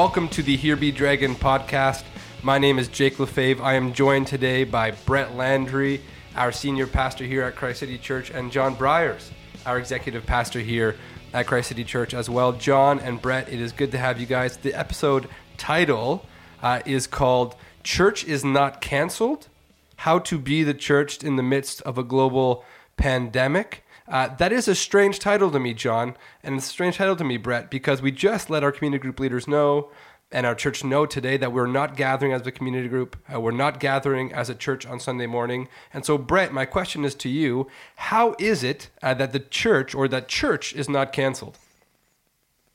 Welcome to the Here Be Dragons podcast. My name is Jake Lefebvre. I am joined today by Brett Landry, our senior pastor here at Christ City Church, and John Briers, our executive pastor here at Christ City Church as well. John and Brett, it is good to have you guys. The episode title uh, is called Church is Not Cancelled How to Be the Church in the Midst of a Global Pandemic. Uh, that is a strange title to me, John, and a strange title to me, Brett, because we just let our community group leaders know and our church know today that we're not gathering as a community group. Uh, we're not gathering as a church on Sunday morning. And so, Brett, my question is to you How is it uh, that the church or that church is not canceled?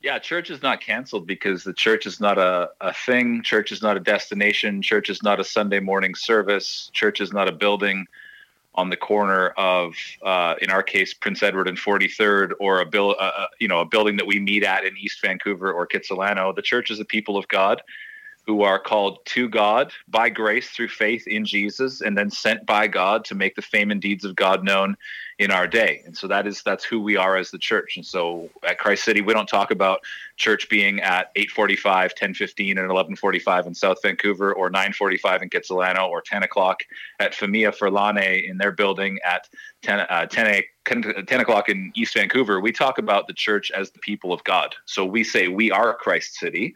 Yeah, church is not canceled because the church is not a, a thing. Church is not a destination. Church is not a Sunday morning service. Church is not a building on the corner of, uh, in our case, Prince Edward and 43rd, or a bill, uh, uh, you know, a building that we meet at in East Vancouver or Kitsilano. The church is the people of God who are called to God by grace through faith in Jesus, and then sent by God to make the fame and deeds of God known in our day. And so that is that's who we are as the church. And so at Christ City, we don't talk about church being at 8:45, 10:15, and 11:45 in South Vancouver, or 9:45 in Kitsilano, or 10 o'clock at Famia Forlane in their building at 10 uh, 10, 10 o'clock in East Vancouver. We talk about the church as the people of God. So we say we are Christ City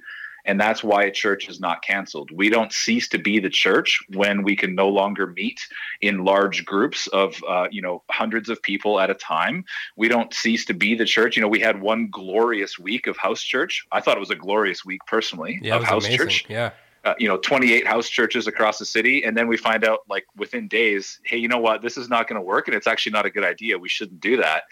and that's why a church is not canceled. We don't cease to be the church when we can no longer meet in large groups of uh, you know hundreds of people at a time. We don't cease to be the church. You know, we had one glorious week of house church. I thought it was a glorious week personally Yeah, of house amazing. church. Yeah. Uh, you know, 28 house churches across the city, and then we find out like within days, hey, you know what? This is not going to work, and it's actually not a good idea. We shouldn't do that.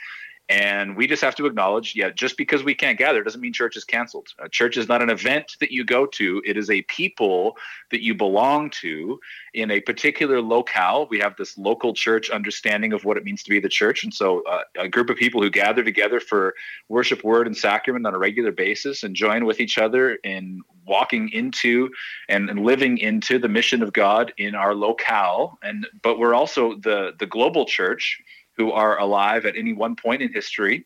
And we just have to acknowledge, yeah, just because we can't gather doesn't mean church is canceled. Church is not an event that you go to. It is a people that you belong to in a particular locale. We have this local church understanding of what it means to be the church. And so uh, a group of people who gather together for worship, word, and sacrament on a regular basis and join with each other in walking into and, and living into the mission of God in our locale. And but we're also the the global church who are alive at any one point in history.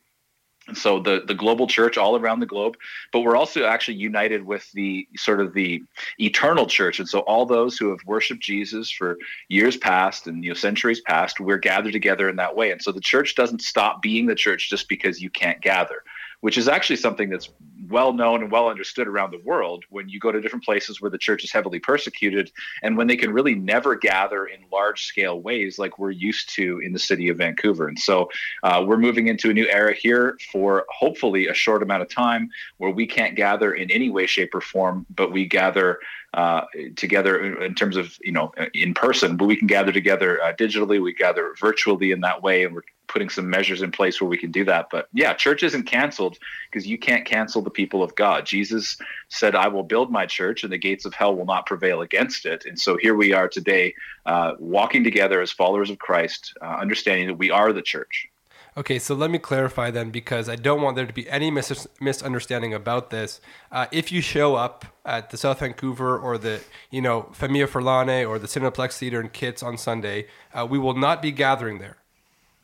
And so the the global church all around the globe, but we're also actually united with the sort of the eternal church. And so all those who have worshiped Jesus for years past and you know centuries past, we're gathered together in that way. And so the church doesn't stop being the church just because you can't gather, which is actually something that's well known and well understood around the world when you go to different places where the church is heavily persecuted and when they can really never gather in large scale ways like we're used to in the city of Vancouver. And so uh, we're moving into a new era here for hopefully a short amount of time where we can't gather in any way, shape, or form, but we gather uh, together in terms of you know in person, but we can gather together uh, digitally. We gather virtually in that way, and we're putting some measures in place where we can do that. But yeah, church isn't canceled because you can't cancel the people of God. Jesus said, "I will build my church, and the gates of hell will not prevail against it." And so here we are today, uh, walking together as followers of Christ, uh, understanding that we are the church. Okay, so let me clarify then, because I don't want there to be any mis- misunderstanding about this. Uh, if you show up at the South Vancouver or the, you know, Famia Forlane or the Cineplex Theater in Kits on Sunday, uh, we will not be gathering there.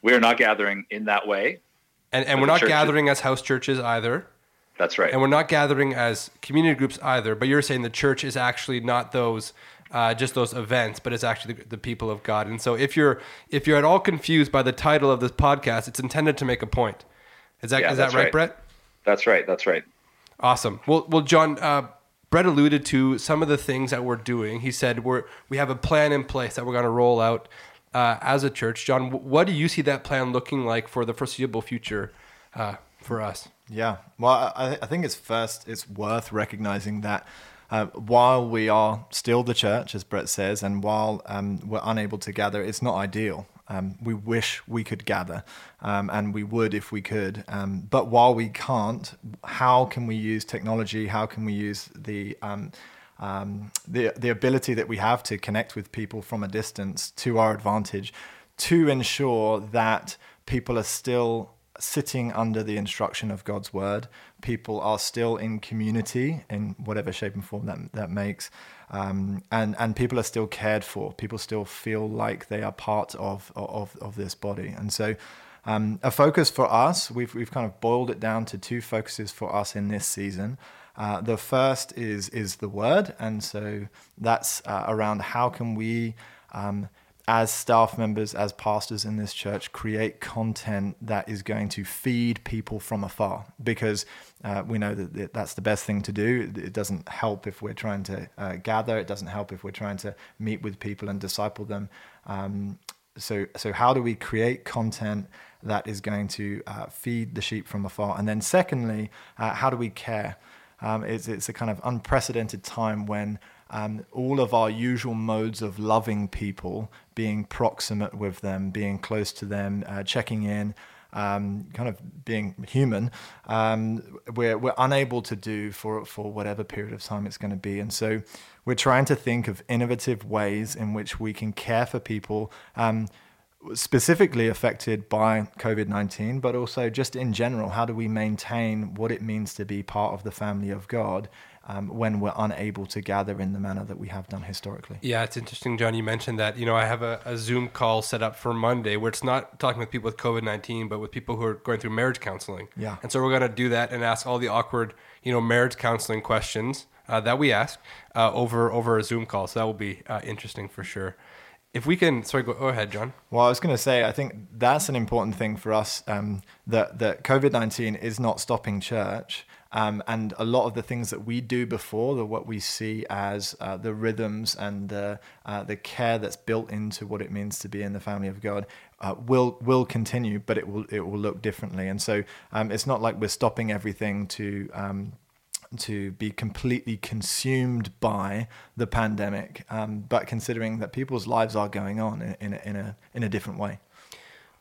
We are not gathering in that way. And, and we're not church is- gathering as house churches either. That's right. And we're not gathering as community groups either. But you're saying the church is actually not those, uh, just those events, but it's actually the, the people of God. And so if you're if you're at all confused by the title of this podcast, it's intended to make a point. Is that is Yeah, that right, right. Brett? That's right. That's right. Awesome. Well, well, John, uh, Brett alluded to some of the things that we're doing. He said we're we have a plan in place that we're going to roll out uh, as a church. John, what do you see that plan looking like for the foreseeable future uh, for us? Yeah. Well, I, I think it's first, it's worth recognizing that uh, while we are still the church, as Brett says, and while um, we're unable to gather, it's not ideal. Um, we wish we could gather, um, and we would if we could. Um, but while we can't, how can we use technology? How can we use the um, the the ability that we have to connect with people from a distance to our advantage, to ensure that people are still sitting under the instruction of God's word. People are still in community in whatever shape and form that that makes, um, and and people are still cared for. People still feel like they are part of of of this body, and so. um, a focus for us, we've, we've kind of boiled it down to two focuses for us in this season. Uh, the first is is the word, and so that's uh, around how can we um, as staff members, as pastors in this church, create content that is going to feed people from afar because uh, we know that that's the best thing to do. It doesn't help if we're trying to uh, gather, it doesn't help if we're trying to meet with people and disciple them. Um, so, so how do we create content that is going to uh, feed the sheep from afar? And then, secondly, uh, how do we care? Um, it's, it's a kind of unprecedented time when um, all of our usual modes of loving people, being proximate with them, being close to them, uh, checking in, um, kind of being human, um, we're, we're unable to do for, for whatever period of time it's going to be. And so we're trying to think of innovative ways in which we can care for people. Um, specifically affected by COVID 19, but also just in general, how do we maintain what it means to be part of the family of God um, when we're unable to gather in the manner that we have done historically. Yeah, it's interesting, John. You mentioned that. You know, I have a, a Zoom call set up for Monday where it's not talking with people with COVID nineteen, but with people who are going through marriage counseling. Yeah. And so we're going to do that and ask all the awkward, you know, marriage counseling questions uh, that we ask uh, over over a Zoom call. So that will be uh, interesting for sure. If we can, sorry, go, ahead, John. Well, I was going to say, I think that's an important thing for us. Um, that that COVID nineteen is not stopping church. Um, and a lot of the things that we do before, the what we see as uh, the rhythms and the uh, the care that's built into what it means to be in the family of God, uh, will will continue, but it will it will look differently. And so um, it's not like we're stopping everything to. Um, to be completely consumed by the pandemic, um, but considering that people's lives are going on in, in, a, in a in a different way.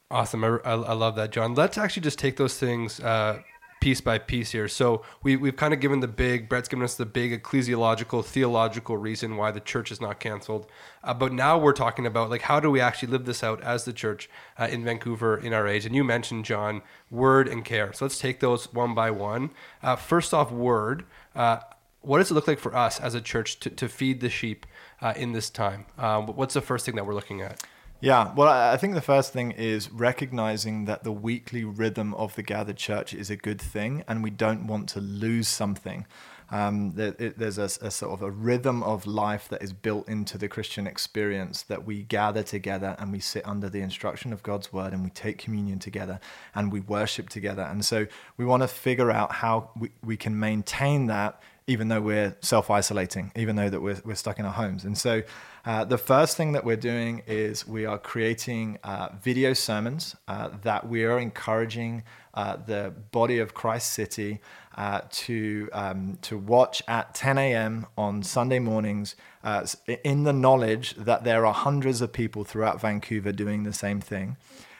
Awesome, I, I, love that, John. Let's actually just take those things uh, piece by piece here. So we, we've kind of given the big, Brett's given us the big ecclesiological, theological reason why the church is not canceled. Uh, but now we're talking about like how do we actually live this out as the church uh, in Vancouver in our age? And you mentioned, John, word and care. So let's take those one by one. Uh, first off, word. Uh, what does it look like for us as a church to, to feed the sheep uh, in this time? Uh, what's the first thing that we're looking at? Yeah, well, I think the first thing is recognizing that the weekly rhythm of the gathered church is a good thing, and we don't want to lose something. Um, there, it, there's a, a, sort of a rhythm of life that is built into the Christian experience that we gather together and we sit under the instruction of God's word and we take communion together and we worship together. And so we want to figure out how we, we can maintain that even though we're self-isolating, even though that we're, we're stuck in our homes. And so uh, the first thing that we're doing is we are creating uh, video sermons uh, that we are encouraging uh, the body of Christ City uh, to um, to watch at 10 a.m. on Sunday mornings, uh, in the knowledge that there are hundreds of people throughout Vancouver doing the same thing.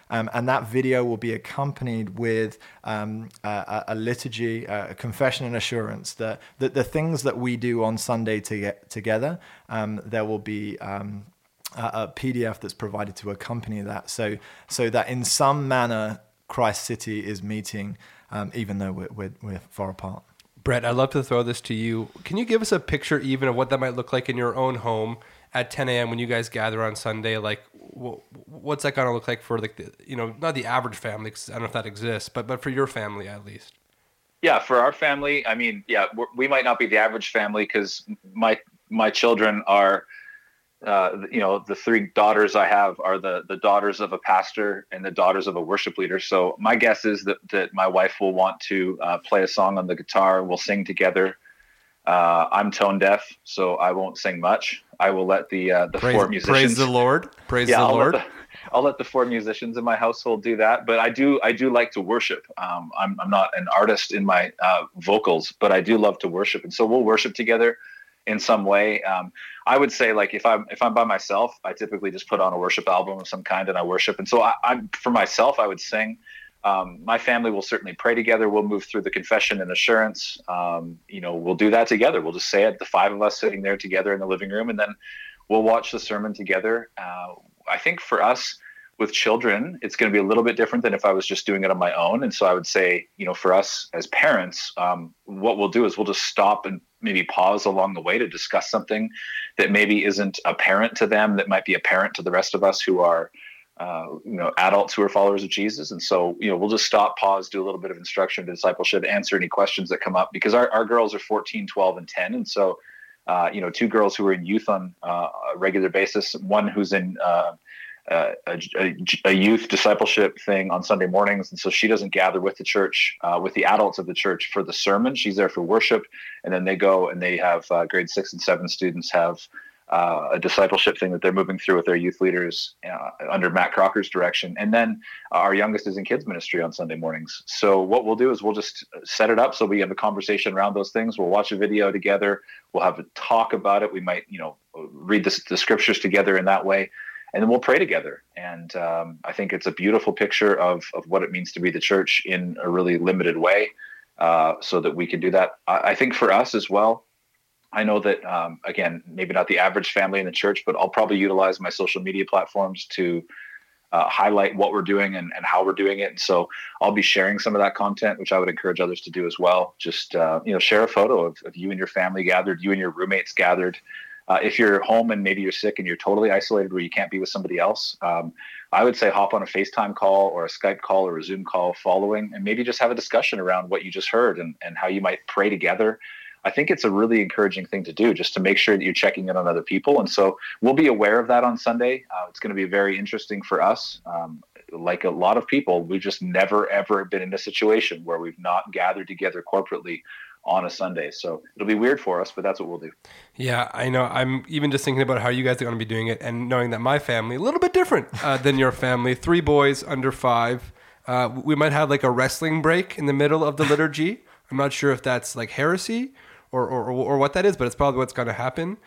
Um, and that video will be accompanied with um, a, a, liturgy, a confession and assurance that, that the things that we do on Sunday to get together, um, there will be um, a, a, PDF that's provided to accompany that. So, so that in some manner, Christ City is meeting, um, even though we're, we're, we're far apart. Brett, I'd love to throw this to you. Can you give us a picture, even of what that might look like in your own home at 10 a.m. when you guys gather on Sunday? Like, what's that going to look like for like the, you know not the average family cause I don't know if that exists but but for your family at least? Yeah for our family I mean yeah we might not be the average family because my my children are uh, you know the three daughters I have are the the daughters of a pastor and the daughters of a worship leader. So my guess is that that my wife will want to uh, play a song on the guitar we'll sing together. Uh, I'm tone deaf, so I won't sing much. I will let the uh, the praise, four musicians. Praise the Lord. Praise yeah, the I'll Lord. Let the, I'll let the four musicians in my household do that. But I do I do like to worship. Um, I'm I'm not an artist in my uh, vocals, but I do love to worship, and so we'll worship together in some way. Um, I would say like if I'm if I'm by myself, I typically just put on a worship album of some kind and I worship. And so I, I'm for myself, I would sing. Um, my family will certainly pray together. We'll move through the confession and assurance. Um, you know, we'll do that together. We'll just say it, the five of us sitting there together in the living room, and then we'll watch the sermon together. Uh, I think for us with children, it's going to be a little bit different than if I was just doing it on my own. And so I would say, you know, for us as parents, um, what we'll do is we'll just stop and maybe pause along the way to discuss something that maybe isn't apparent to them, that might be apparent to the rest of us who are uh, you know adults who are followers of Jesus. And so you know we'll just stop, pause, do a little bit of instruction, discipleship, answer any questions that come up because our, our girls are 14, 12, and 10, and so. Uh, you know, two girls who are in youth on uh, a regular basis. One who's in uh, uh, a, a, a, youth discipleship thing on Sunday mornings, and so she doesn't gather with the church, with the adults of the church for the sermon. She's there for worship, and then they go and they have grade six and seven students have uh, a discipleship thing that they're moving through with their youth leaders uh, under Matt Crocker's direction. And then our youngest is in kids ministry on Sunday mornings. So what we'll do is we'll just set it up so we have a conversation around those things. We'll watch a video together. We'll have a talk about it. We might, you know, read the, the scriptures together in that way and then we'll pray together. And um, I think it's a beautiful picture of, of what it means to be the church in a really limited way, uh, so that we can do that. I, I, think for us as well, I know that um, again, maybe not the average family in the church, but I'll probably utilize my social media platforms to uh, highlight what we're doing and, and how we're doing it. And so I'll be sharing some of that content, which I would encourage others to do as well. Just uh, you know, share a photo of, of you and your family gathered, you and your roommates gathered. Uh, if you're home and maybe you're sick and you're totally isolated where you can't be with somebody else, um, I would say hop on a FaceTime call or a Skype call or a Zoom call following and maybe just have a discussion around what you just heard and, and how you might pray together. I think it's a really encouraging thing to do just to make sure that you're checking in on other people. And so we'll be aware of that on Sunday. Uh, it's going to be very interesting for us. Um, like a lot of people, we've just never, ever been in a situation where we've not gathered together corporately on a Sunday. So it'll be weird for us, but that's what we'll do. Yeah, I know. I'm even just thinking about how you guys are going to be doing it and knowing that my family, a little bit different uh, than your family, three boys under five. Uh, we might have like a wrestling break in the middle of the liturgy. I'm not sure if that's like heresy or, or, or what that is, but it's probably what's going to happen.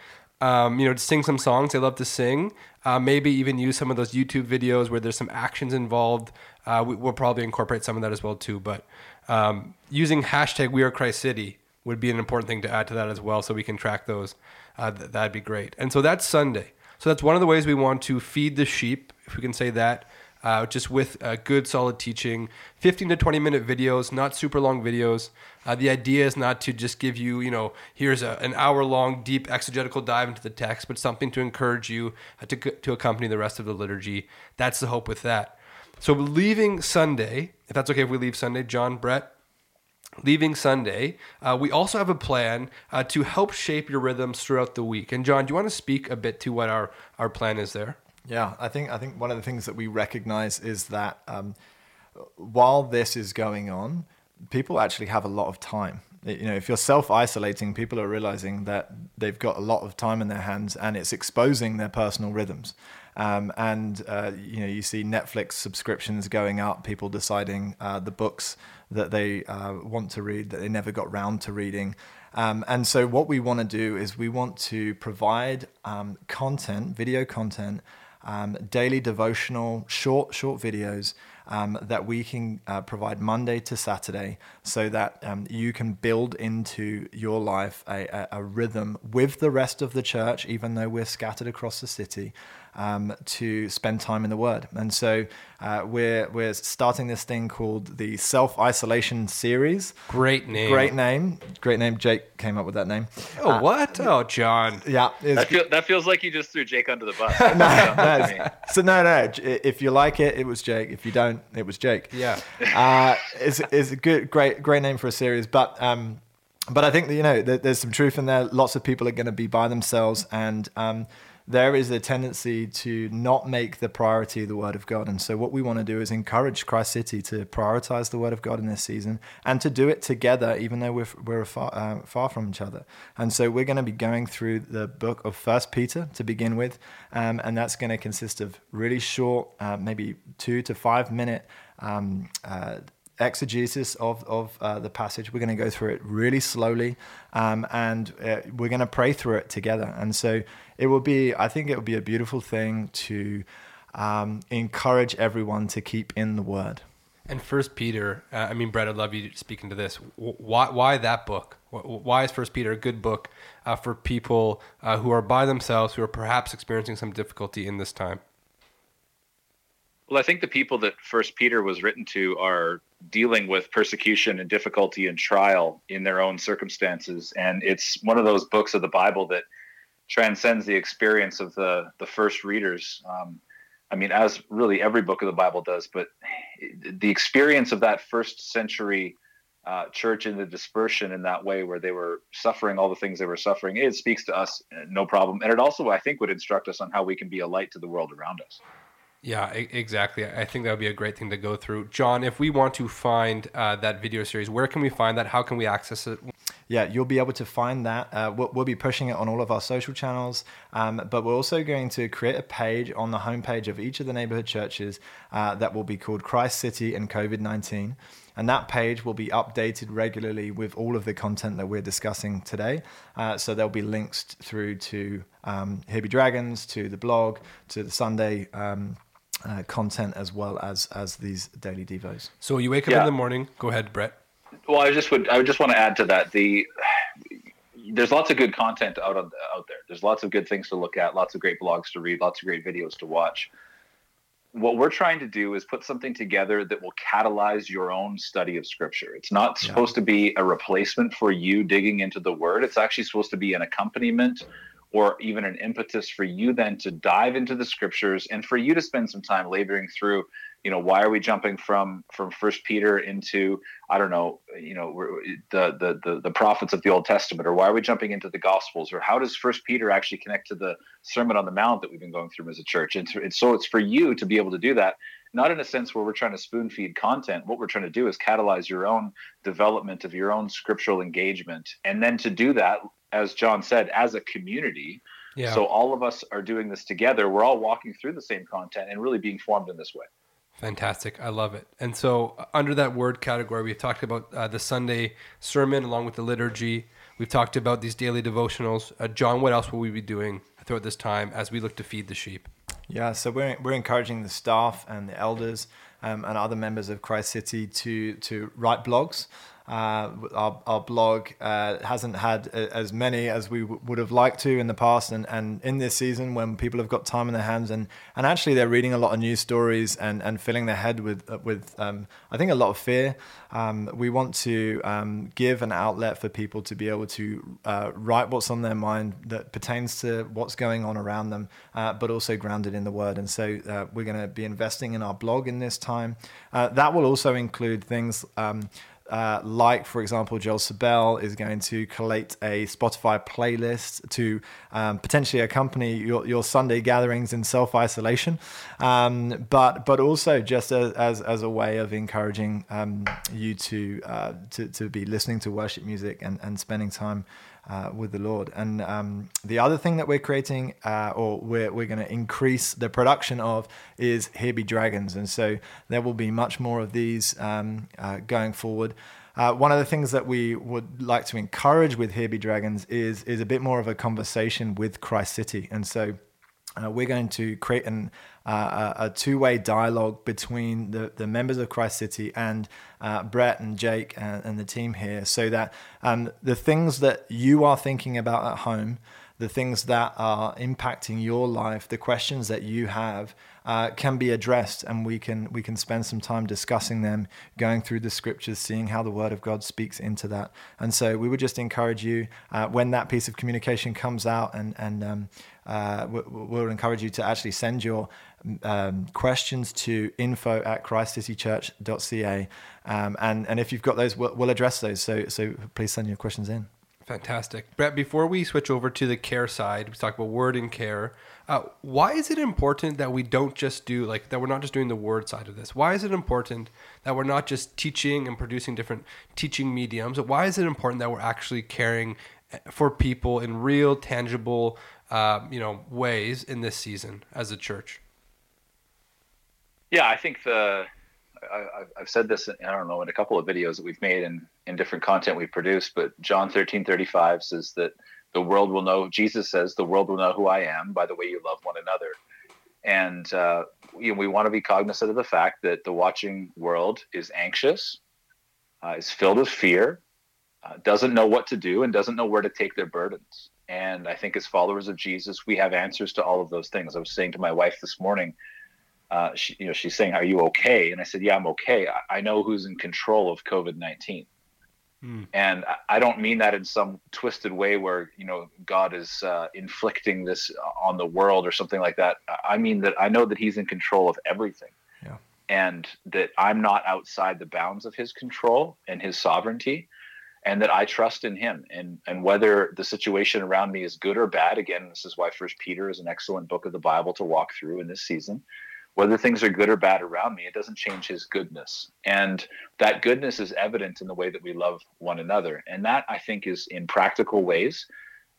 Um, you know, to sing some songs they love to sing. Uh, maybe even use some of those YouTube videos where there's some actions involved. Uh, we, will probably incorporate some of that as well too. But um, using hashtag We Are Christ City would be an important thing to add to that as well, so we can track those. Uh, th- that'd be great. And so that's Sunday. So that's one of the ways we want to feed the sheep, if we can say that, uh, just with uh, good, solid teaching. 15 to 20 minute videos, not super long videos. Uh, the idea is not to just give you, you know, here's a, an hour long, deep exegetical dive into the text, but something to encourage you uh, to, to accompany the rest of the liturgy. That's the hope with that. So leaving Sunday, if that's okay if we leave Sunday, John, Brett, leaving Sunday, uh, we also have a plan uh, to help shape your rhythms throughout the week. And John, do you want to speak a bit to what our, our plan is there? Yeah, I think I think one of the things that we recognize is that um, while this is going on, people actually have a lot of time. You know, if you're self-isolating, people are realizing that they've got a lot of time in their hands, and it's exposing their personal rhythms. Um, and uh, you know, you see Netflix subscriptions going up, people deciding uh, the books that they uh, want to read that they never got round to reading. Um, and so, what we want to do is we want to provide um, content, video content, um, daily devotional, short short videos um, that we can uh, provide Monday to Saturday, so that um, you can build into your life a, a, a rhythm with the rest of the church, even though we're scattered across the city um, to spend time in the Word. And so uh, we're we're starting this thing called the Self Isolation Series. Great name. Great name. Great name. Jake came up with that name. Oh uh, what? Oh John. Yeah. That, feel, that, feels like you just threw Jake under the bus. no, no, so no, no. If you like it, it was Jake. If you don't, it was Jake. Yeah. Uh, it's, it's a good, great, great name for a series, but. Um, but I think that, you know there's some truth in there. Lots of people are going to be by themselves, and um, there is a tendency to not make the priority the Word of God. And so, what we want to do is encourage Christ City to prioritize the Word of God in this season and to do it together, even though we're, we're far, uh, far from each other. And so, we're going to be going through the book of First Peter to begin with. Um, and that's going to consist of really short, uh, maybe two to five minute. Um, uh, exegesis of, of uh, the passage. We're going to go through it really slowly um, and uh, we're going to pray through it together. And so it will be, I think it will be a beautiful thing to um, encourage everyone to keep in the word. And First Peter, uh, I mean, Brett, I'd love you speaking to this. Why, why that book? Why is First Peter a good book uh, for people uh, who are by themselves, who are perhaps experiencing some difficulty in this time? Well, I think the people that First Peter was written to are dealing with persecution and difficulty and trial in their own circumstances, and it's one of those books of the Bible that transcends the experience of the the first readers. Um, I mean, as really every book of the Bible does, but the experience of that first century uh, church in the dispersion in that way, where they were suffering all the things they were suffering, it speaks to us, uh, no problem. And it also, I think, would instruct us on how we can be a light to the world around us. Yeah, exactly. I think that would be a great thing to go through. John, if we want to find uh, that video series, where can we find that? How can we access it? Yeah, you'll be able to find that. Uh, we'll, we'll, be pushing it on all of our social channels, um, but we're also going to create a page on the homepage of each of the neighborhood churches uh, that will be called Christ City and COVID 19. And that page will be updated regularly with all of the content that we're discussing today. Uh, so there'll be links through to um, Here Be Dragons, to the blog, to the Sunday. Um, uh, content as well as as these daily devos. So you wake up yeah. in the morning. Go ahead, Brett. Well, I just would I would just want to add to that the there's lots of good content out on out there. There's lots of good things to look at, lots of great blogs to read, lots of great videos to watch. What we're trying to do is put something together that will catalyze your own study of scripture. It's not yeah. supposed to be a replacement for you digging into the word. It's actually supposed to be an accompaniment or even an impetus for you then to dive into the scriptures and for you to spend some time laboring through you know why are we jumping from from first peter into i don't know you know the, the the the prophets of the old testament or why are we jumping into the gospels or how does first peter actually connect to the sermon on the mount that we've been going through as a church? And, and so it's for you to be able to do that not in a sense where we're trying to spoon feed content what we're trying to do is catalyze your own development of your own scriptural engagement and then to do that as john said as a community yeah. so all of us are doing this together we're all walking through the same content and really being formed in this way Fantastic. I love it. And so, uh, under that word category, we've talked about uh, the Sunday sermon along with the liturgy. We've talked about these daily devotionals. Uh, John, what else will we be doing throughout this time as we look to feed the sheep? Yeah, so we're, we're encouraging the staff and the elders um, and other members of Christ City to, to write blogs. Uh, our, our blog uh, hasn't had as many as we w- would have liked to in the past, and, and in this season when people have got time in their hands and, and actually they're reading a lot of news stories and, and filling their head with uh, with um, I think a lot of fear. Um, we want to um, give an outlet for people to be able to uh, write what's on their mind that pertains to what's going on around them, uh, but also grounded in the Word. And so uh, we're going to be investing in our blog in this time. that will also include things. Uh, like, for example, Joel Sabell is going to collate a Spotify playlist to um, potentially accompany your, your Sunday gatherings in self isolation, um, but but also just as, as, as, a way of encouraging um, you to, uh, to to be listening to worship music and, and spending time. Uh, with the Lord. And um, the other thing that we're creating, uh, or we're, we're going to increase the production of, is Here Be Dragons. And so there will be much more of these um, uh, going forward. Uh, one of the things that we would like to encourage with Here Be Dragons is is a bit more of a conversation with Christ City, and so uh, we're going to create an, uh, a two way dialogue between the, the members of Christ City and uh, Brett and Jake and, and, the team here, so that um, the things that you are thinking about at home, the things that are impacting your life, the questions that you have, uh, can be addressed, and we can we can spend some time discussing them, going through the scriptures, seeing how the Word of God speaks into that. And so we would just encourage you uh, when that piece of communication comes out, and and um, uh, we'll encourage you to actually send your um, questions to info at christcitychurch.ca. Um, and, and if you've got those, we'll, we'll address those. So, so please send your questions in. Fantastic. Brett, before we switch over to the care side, we talk about word and care. Uh, why is it important that we don't just do like that? We're not just doing the word side of this. Why is it important that we're not just teaching and producing different teaching mediums? Why is it important that we're actually caring eh, for people in real, tangible, uh, you know, ways in this season as a church? Yeah, I think the I, have said this, I don't know, in a couple of videos that we've made and in different content we've produced, but John 13, 35 says that the world will know, Jesus says, the world will know who I am by the way you love one another. And uh, you know, we want to be cognizant of the fact that the watching world is anxious, uh, is filled with fear, uh, doesn't know what to do, and doesn't know where to take their burdens. And I think as followers of Jesus, we have answers to all of those things. I was saying to my wife this morning, uh, she, you know, she's saying, "Are you okay?" And I said, "Yeah, I'm okay. I, I know who's in control of COVID nineteen. Mm. And I don't mean that in some twisted way where, you know, God is uh, inflicting this on the world or something like that. I mean that I know that he's in control of everything. Yeah. And that I'm not outside the bounds of his control and his sovereignty and that I trust in him and and whether the situation around me is good or bad again this is why first Peter is an excellent book of the Bible to walk through in this season whether things are good or bad around me, it doesn't change his goodness. And that goodness is evident in the way that we love one another. And that I think is in practical ways.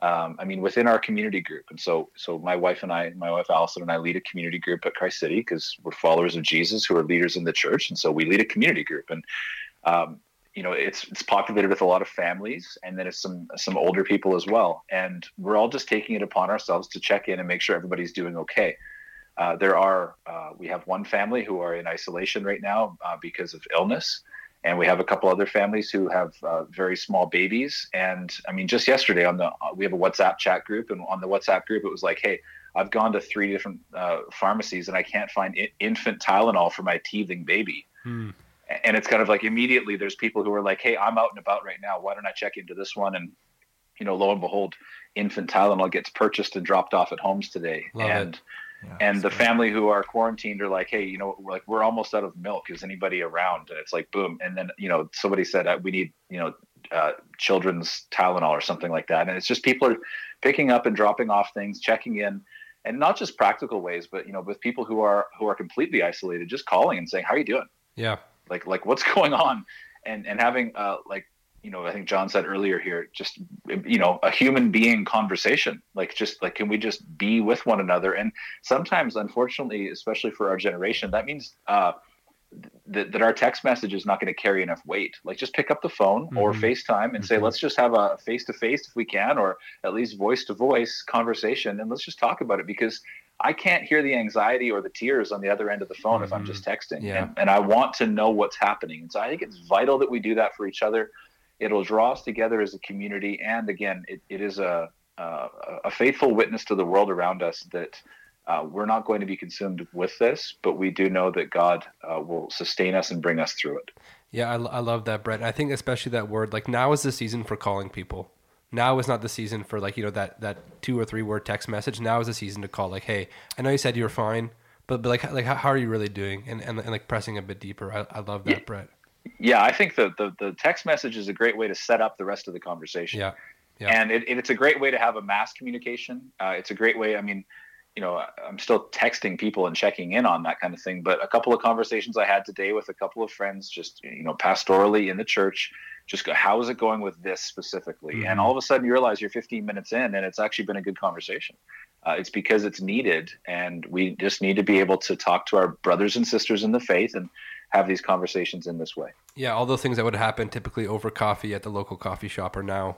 Um, I mean, within our community group. And so, so my wife and I, my wife Allison and I lead a community group at Christ City because we're followers of Jesus who are leaders in the church. And so we lead a community group. And, um, you know, it's, it's populated with a lot of families and then it's some, some older people as well. And we're all just taking it upon ourselves to check in and make sure everybody's doing okay. Uh, there are, uh, we have one family who are in isolation right now uh, because of illness. And we have a couple other families who have uh, very small babies. And I mean, just yesterday on the, uh, we have a WhatsApp chat group and on the WhatsApp group, it was like, Hey, I've gone to three different pharmacies and I can't find infant Tylenol for my teething baby. Hmm. And it's kind of like immediately there's people who are like, Hey, I'm out and about right now. Why don't I check into this one? And, you know, lo and behold, infant Tylenol gets purchased and dropped off at homes today. Love and, yeah, and the great. family who are quarantined are like, hey, you know, we're like we're almost out of milk. Is anybody around? And it's like, boom. And then you know, somebody said uh, we need, you know, uh, children's Tylenol or something like that. And it's just people are picking up and dropping off things, checking in, and not just practical ways, but you know, with people who are who are completely isolated, just calling and saying, how are you doing? Yeah. Like like what's going on? And and having uh, like you know, I think John said earlier here, just you know, a human being conversation. Like just like can we just be with one another? And sometimes, unfortunately, especially for our generation, that means uh, that, that our text message is not going to carry enough weight. Like just pick up the phone mm-hmm. or FaceTime and mm-hmm. say, let's just have a face to face if we can, or at least voice to voice conversation, and let's just talk about it because I can't hear the anxiety or the tears on the other end of the phone mm-hmm. if I'm just mm-hmm. texting. Yeah. And, and I want to know what's happening. And so I think it's vital that we do that for each other it'll draw us together as a community and again it, it is a, a, a faithful witness to the world around us that uh, we're not going to be consumed with this but we do know that god uh, will sustain us and bring us through it yeah I, I love that brett i think especially that word like now is the season for calling people now is not the season for like you know that that two or three word text message now is the season to call like hey i know you said you were fine but, but like like how, how are you really doing and, and, and like pressing a bit deeper i, I love that yeah. brett yeah, I think the, the, the text message is a great way to set up the rest of the conversation. Yeah. yeah. And it, it's a great way to have a mass communication. Uh, it's a great way. I mean, you know, I'm still texting people and checking in on that kind of thing. But a couple of conversations I had today with a couple of friends, just you know, pastorally in the church, just go, how is it going with this specifically? Mm-hmm. And all of a sudden, you realize you're 15 minutes in, and it's actually been a good conversation. Uh, it's because it's needed, and we just need to be able to talk to our brothers and sisters in the faith and have these conversations in this way. Yeah, all those things that would happen typically over coffee at the local coffee shop are now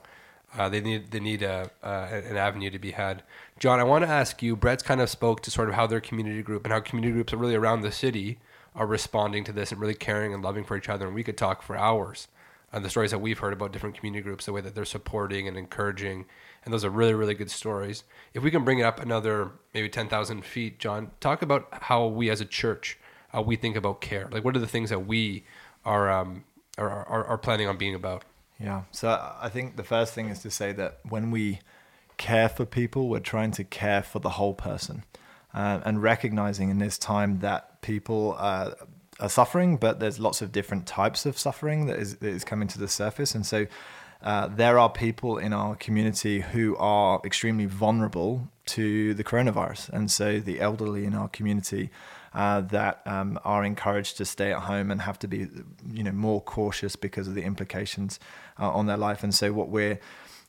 uh, they need they need a, uh, an avenue to be had. John, I want to ask you. Brett's kind of spoke to sort of how their community group and how community groups are really around the city are responding to this and really caring and loving for each other. And we could talk for hours on the stories that we've heard about different community groups, the way that they're supporting and encouraging, and those are really really good stories. If we can bring it up another maybe ten thousand feet, John, talk about how we as a church uh, we think about care? Like, what are the things that we are, um, are, are, are planning on being about? Yeah. So I think the first thing is to say that when we care for people, we're trying to care for the whole person. Uh, and recognizing in this time that people uh, are suffering, but there's lots of different types of suffering that is, that is coming to the surface. And so uh, there are people in our community who are extremely vulnerable to the coronavirus. And so the elderly in our community uh, that um, are encouraged to stay at home and have to be, you know, more cautious because of the implications uh, on their life. And so, what we're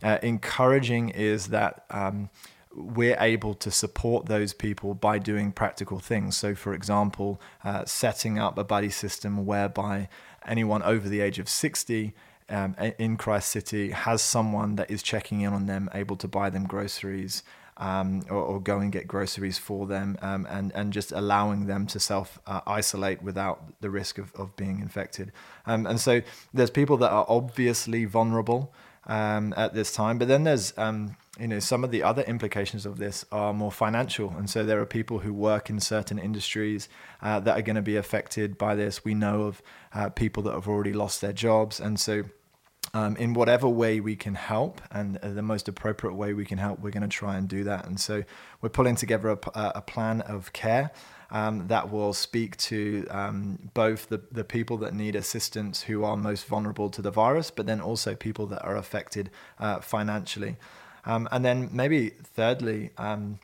uh, encouraging is that. Um, we're able to support those people by doing practical things. So, for example, uh, setting up a buddy system whereby anyone over the age of 60 um, in Christ City has someone that is checking in on them, able to buy them groceries, um, or, or, go and get groceries for them um, and, and just allowing them to self uh, isolate without the risk of, of being infected. Um, and so there's people that are obviously vulnerable um, at this time, but then there's um, you know some of the other implications of this are more financial and so there are people who work in certain industries uh, that are going to be affected by this we know of uh, people that have already lost their jobs and so um, in whatever way we can help and the most appropriate way we can help, we're going to try and do that. And so we're pulling together a, a plan of care um, that will speak to um, both the, the people that need assistance who are most vulnerable to the virus, but then also people that are affected uh, financially. Um, and then maybe thirdly, um,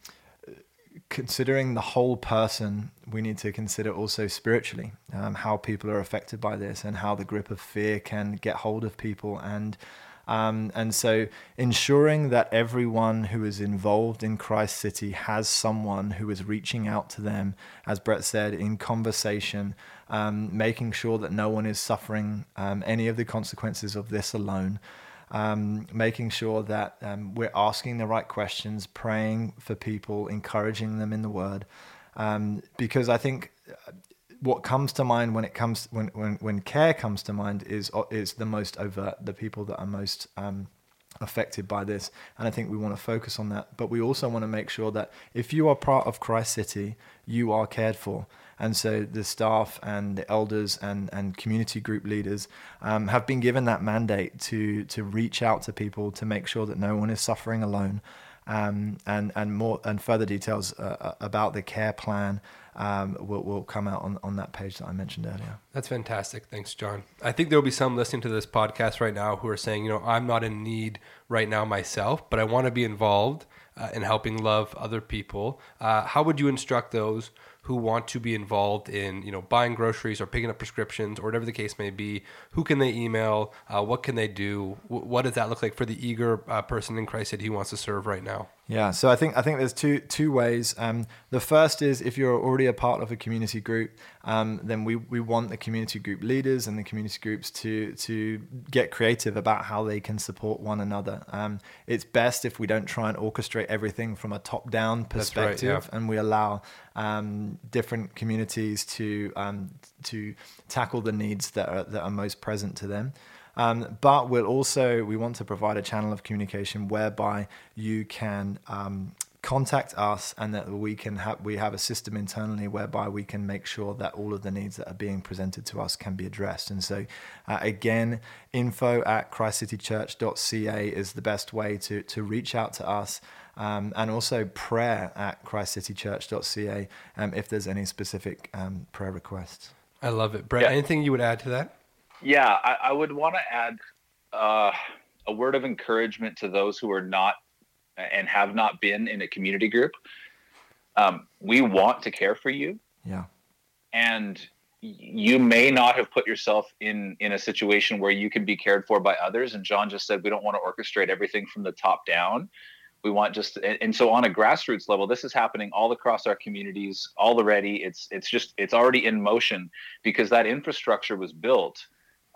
considering the whole person, we need to consider also spiritually um, how people are affected by this and how the grip of fear can get hold of people and um, and so ensuring that everyone who is involved in Christ City has someone who is reaching out to them, as Brett said, in conversation, um, making sure that no one is suffering um, any of the consequences of this alone. Um, making sure that um, we're asking the right questions, praying for people, encouraging them in the word. Um, because I think what comes to mind when it comes when when when care comes to mind is is the most overt, the people that are most um, affected by this, and I think we want to focus on that. But we also want to make sure that if you are part of Christ City, you are cared for. And so the staff and the elders and, and community group leaders um, have been given that mandate to to reach out to people to make sure that no one is suffering alone. Um, and and more and further details uh, uh about the care plan um, will, will come out on, on that page that I mentioned earlier. That's fantastic. Thanks, John. I think there'll be some listening to this podcast right now who are saying, you know, I'm not in need right now myself, but I want to be involved uh, in helping love other people. Uh, how would you instruct those who want to be involved in you know buying groceries or picking up prescriptions or whatever the case may be who can they email uh, what can they do w- what does that look like for the eager uh, person in christ that he wants to serve right now yeah so i think i think there's two two ways um, the first is if you're already a part of a community group um, then we, we want the community group leaders and the community groups to to get creative about how they can support one another um, it's best if we don't try and orchestrate everything from a top down perspective right, yeah. and we allow um, different communities to um, to tackle the needs that are that are most present to them. Um, but we'll also we want to provide a channel of communication whereby you can um, contact us and that we can have we have a system internally whereby we can make sure that all of the needs that are being presented to us can be addressed and so uh, again info at christcitychurch.ca is the best way to to reach out to us um, and also prayer at christcitychurch.ca um, if there's any specific um, prayer requests. I love it. Brett, yeah. anything you would add to that? Yeah, I, I would want to add uh, a word of encouragement to those who are not and have not been in a community group. Um, we want to care for you. Yeah. And you may not have put yourself in in a situation where you can be cared for by others and john just said we don't want to orchestrate everything from the top down we want just and so on a grassroots level this is happening all across our communities already it's it's just it's already in motion because that infrastructure was built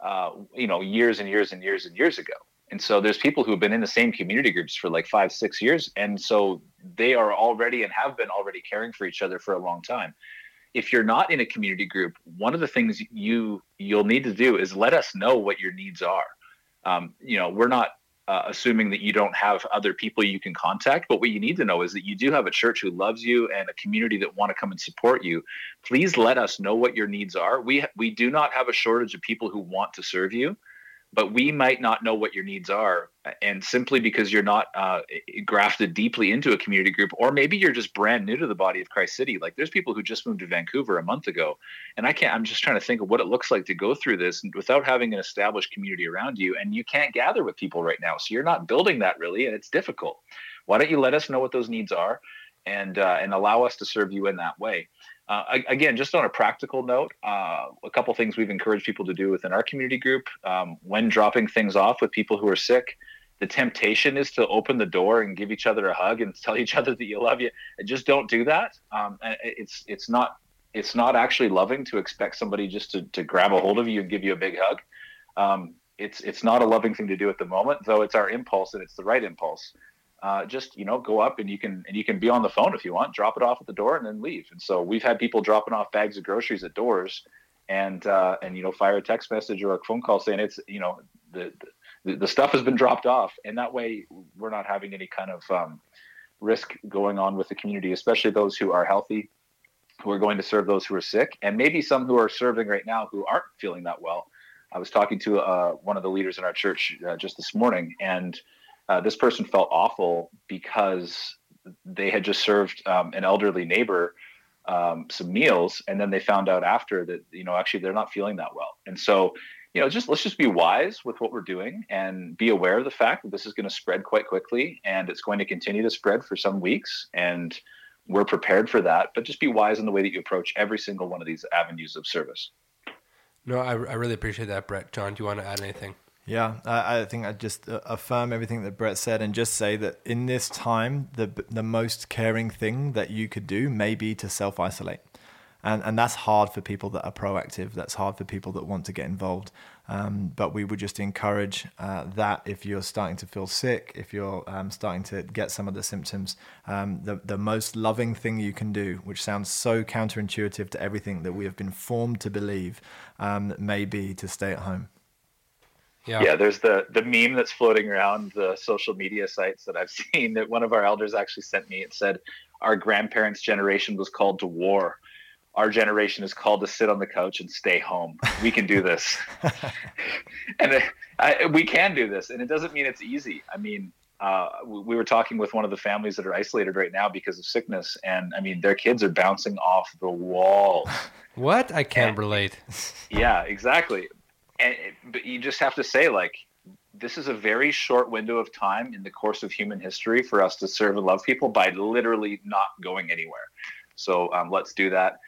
uh, you know years and years and years and years ago. And so there's people who have been in the same community groups for like five six years and so they are already and have been already caring for each other for a long time. If you're not in a community group one of the things you you'll need to do is let us know what your needs are. Um, you know we're not uh, assuming that you don't have other people you can contact. But what you need to know is that you do have a church who loves you and a community that want to come and support you. Please let us know what your needs are. We we do not have a shortage of people who want to serve you but we might not know what your needs are and simply because you're not uh, grafted deeply into a community group or maybe you're just brand new to the body of christ city. Like there's people who just moved to vancouver a month ago and i can't i'm just trying to think of what it looks like to go through this without having an established community around you and you can't gather with people right now so you're not building that really and it's difficult. Why don't you let us know what those needs are and uh, and allow us to serve you in that way uh, again, just on a practical note, uh, a couple things we've encouraged people to do within our community group um, when dropping things off with people who are sick. The temptation is to open the door and give each other a hug and tell each other that you love you. Just don't do that. Um, it's it's not it's not actually loving to expect somebody just to, to grab a hold of you and give you a big hug. Um, it's it's not a loving thing to do at the moment, though it's our impulse and it's the right impulse uh, just you know go up and you can and you can be on the phone if you want drop it off at the door and then leave. And so we've had people dropping off bags of groceries at doors and uh, and you know fire a text message or a phone call saying it's you know the, the the stuff has been dropped off. And that way we're not having any kind of um, risk going on with the community especially those who are healthy who are going to serve those who are sick and maybe some who are serving right now who aren't feeling that well. I was talking to uh, one of the leaders in our church uh, just this morning, and uh, this person felt awful because they had just served um, an elderly neighbor um, some meals, and then they found out after that you know actually they're not feeling that well, and so you know just let's just be wise with what we're doing and be aware of the fact that this is going to spread quite quickly and it's going to continue to spread for some weeks and we're prepared for that. But just be wise in the way that you approach every single one of these avenues of service. No i, I really appreciate that brett. John do you want to add anything yeah, I, I think I just uh, affirm everything that Brett said and just say that in this time, the the most caring thing that you could do may be to self isolate. And, and that's hard for people that are proactive. That's hard for people that want to get involved. Um, but we would just encourage uh, that if you're starting to feel sick, if you're um, starting to get some of the symptoms, um, the, the most loving thing you can do, which sounds so counterintuitive to everything that we have been formed to believe, um, may be to stay at home. Yeah. yeah, there's the the meme that's floating around the social media sites that I've seen that one of our elders actually sent me. It said, "Our grandparents' generation was called to war. Our generation is called to sit on the couch and stay home. We can do this, and I, we can do this. And it doesn't mean it's easy. I mean, uh, we were talking with one of the families that are isolated right now because of sickness, and I mean, their kids are bouncing off the walls. What? I can't and, relate. Yeah, exactly and but you just have to say like this is a very short window of time in the course of human history for us to serve and love people by literally not going anywhere. So um, let's do that.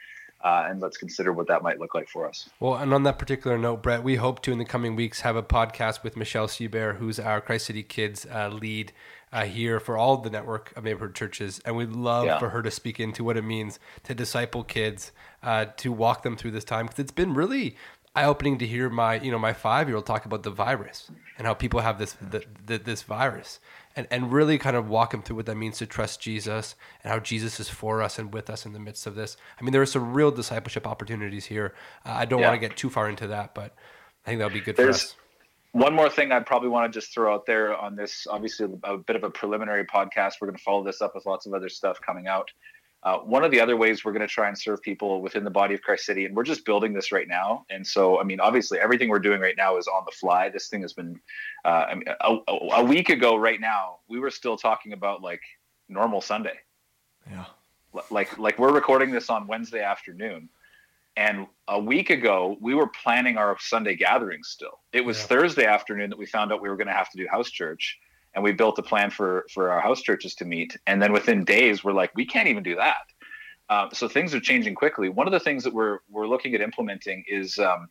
Uh, and let's consider what that might look like for us. Well, and on that particular note, Brett, we hope to in the coming weeks have a podcast with Michelle Seabear, who's our Christ City Kids uh, lead uh, here for all the network of neighborhood churches, and we'd love yeah. for her to speak into what it means to disciple kids, uh, to walk them through this time because it's been really eye opening to hear my you know my five year old talk about the virus and how people have this the, the, this virus and and really kind of walk him through what that means to trust Jesus and how Jesus is for us and with us in the midst of this. I mean, there are some real discipleship opportunities here. Uh, I don't yeah. want to get too far into that, but I think that'll be good There's, for us. One more thing I'd probably want to just throw out there on this, obviously a bit of a preliminary podcast. We're going to follow this up with lots of other stuff coming out. Uh, one of the other ways we're going to try and serve people within the body of Christ City, and we're just building this right now. And so, I mean, obviously, everything we're doing right now is on the fly. This thing has been, uh, I mean, a, a, week ago, right now, we were still talking about like normal Sunday. Yeah. Like, like we're recording this on Wednesday afternoon. And a week ago, we were planning our Sunday gatherings still. It was yeah. Thursday afternoon that we found out we were going to have to do house church and we built a plan for for our house churches to meet. And then within days we're like we can't even do that. Uh, so things are changing quickly. One of the things that we're we're looking at implementing is um,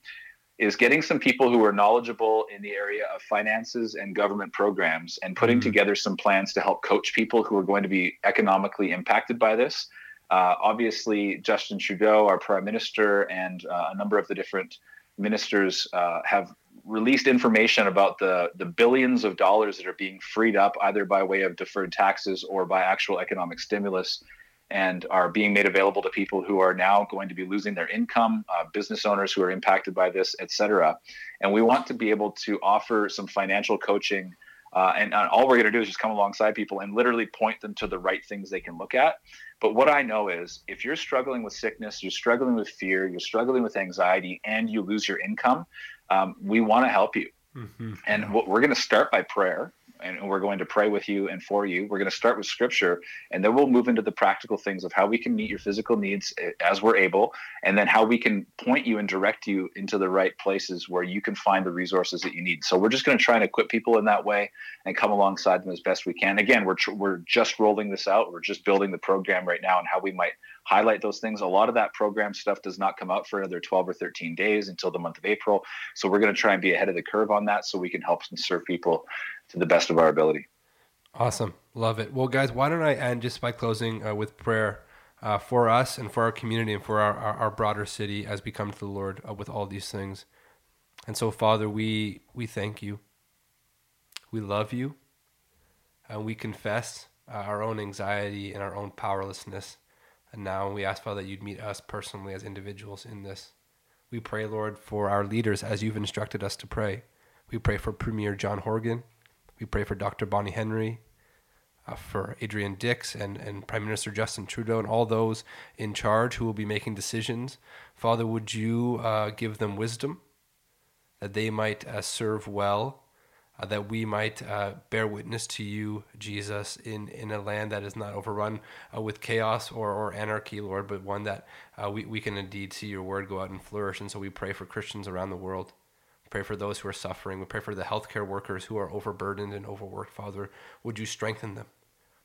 is getting some people who are knowledgeable in the area of finances and government programs and putting mm-hmm. together some plans to help coach people who are going to be economically impacted by this. Uh, obviously justin trudeau our prime minister and uh, a number of the different ministers uh, have released information about the the billions of dollars that are being freed up either by way of deferred taxes or by actual economic stimulus and are being made available to people who are now going to be losing their income, uh, business owners who are impacted by this, et cetera. And we want to be able to offer some financial coaching. Uh, and, and, all we're going to do is just come alongside people and literally point them to the right things they can look at. But what I know is if you're struggling with sickness, you're struggling with fear, you're struggling with anxiety, and you lose your income, um, we want to help you. Mm-hmm. And we're going to start by prayer and we're going to pray with you and for you. We're going to start with scripture, and then we'll move into the practical things of how we can meet your physical needs eh, as we're able, and then how we can point you and direct you into the right places where you can find the resources that you need. So we're just going to try and equip people in that way and come alongside them as best we can. Again, we're tr- we're just rolling this out. We're just building the program right now and how we might highlight those things. A lot of that program stuff does not come out for another 12 or 13 days until the month of April. So we're going to try and be ahead of the curve on that so we can help and serve people to the best of our ability. Awesome. Love it. Well, guys, why don't I end just by closing uh, with prayer uh, for us and for our community and for our, our, our broader city as we come to the Lord uh, with all these things. And so, Father, we, we thank you. We love you. And we confess uh, our own anxiety and our own powerlessness. And now we ask, Father, that you'd meet us personally as individuals in this. We pray, Lord, for our leaders as you've instructed us to pray. We pray for Premier John Horgan. We pray for Dr. Bonnie Henry, uh, for Adrian Dix and, and Prime Minister Justin Trudeau and all those in charge who will be making decisions. Father, would you uh, give them wisdom? that they might uh, serve well, uh, that we might uh, bear witness to you, Jesus, in, in a land that is not overrun uh, with chaos or, or anarchy, Lord, but one that we, we can indeed see your word go out and flourish. And so we pray for Christians around the world. Pray for those who are suffering. We pray for the healthcare workers who are overburdened and overworked, Father. Would you strengthen them?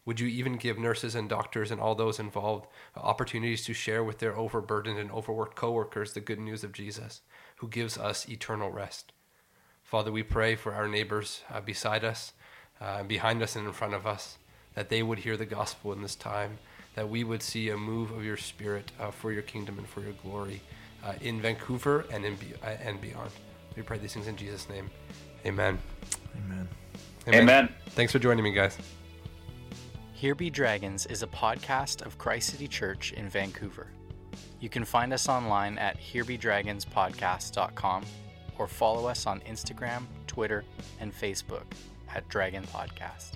Would you even give nurses and doctors and all those involved opportunities to share with their overburdened and overworked coworkers the good news of Jesus, who gives us eternal rest? Father, we pray for our neighbors uh, beside us, uh, behind us, and in front of us, that they would hear the gospel in this time, that we would see a move of your Spirit uh, for your kingdom and for your glory uh, in Vancouver and in be- uh, and beyond. We pray these things in Jesus' name. Amen. Amen. Amen. Amen. Thanks for joining me, guys. Here Be Dragons is a podcast of Christ City Church in Vancouver. You can find us online at herebedragonspodcast.com or follow us on Instagram, Twitter, and Facebook at Dragon Podcast.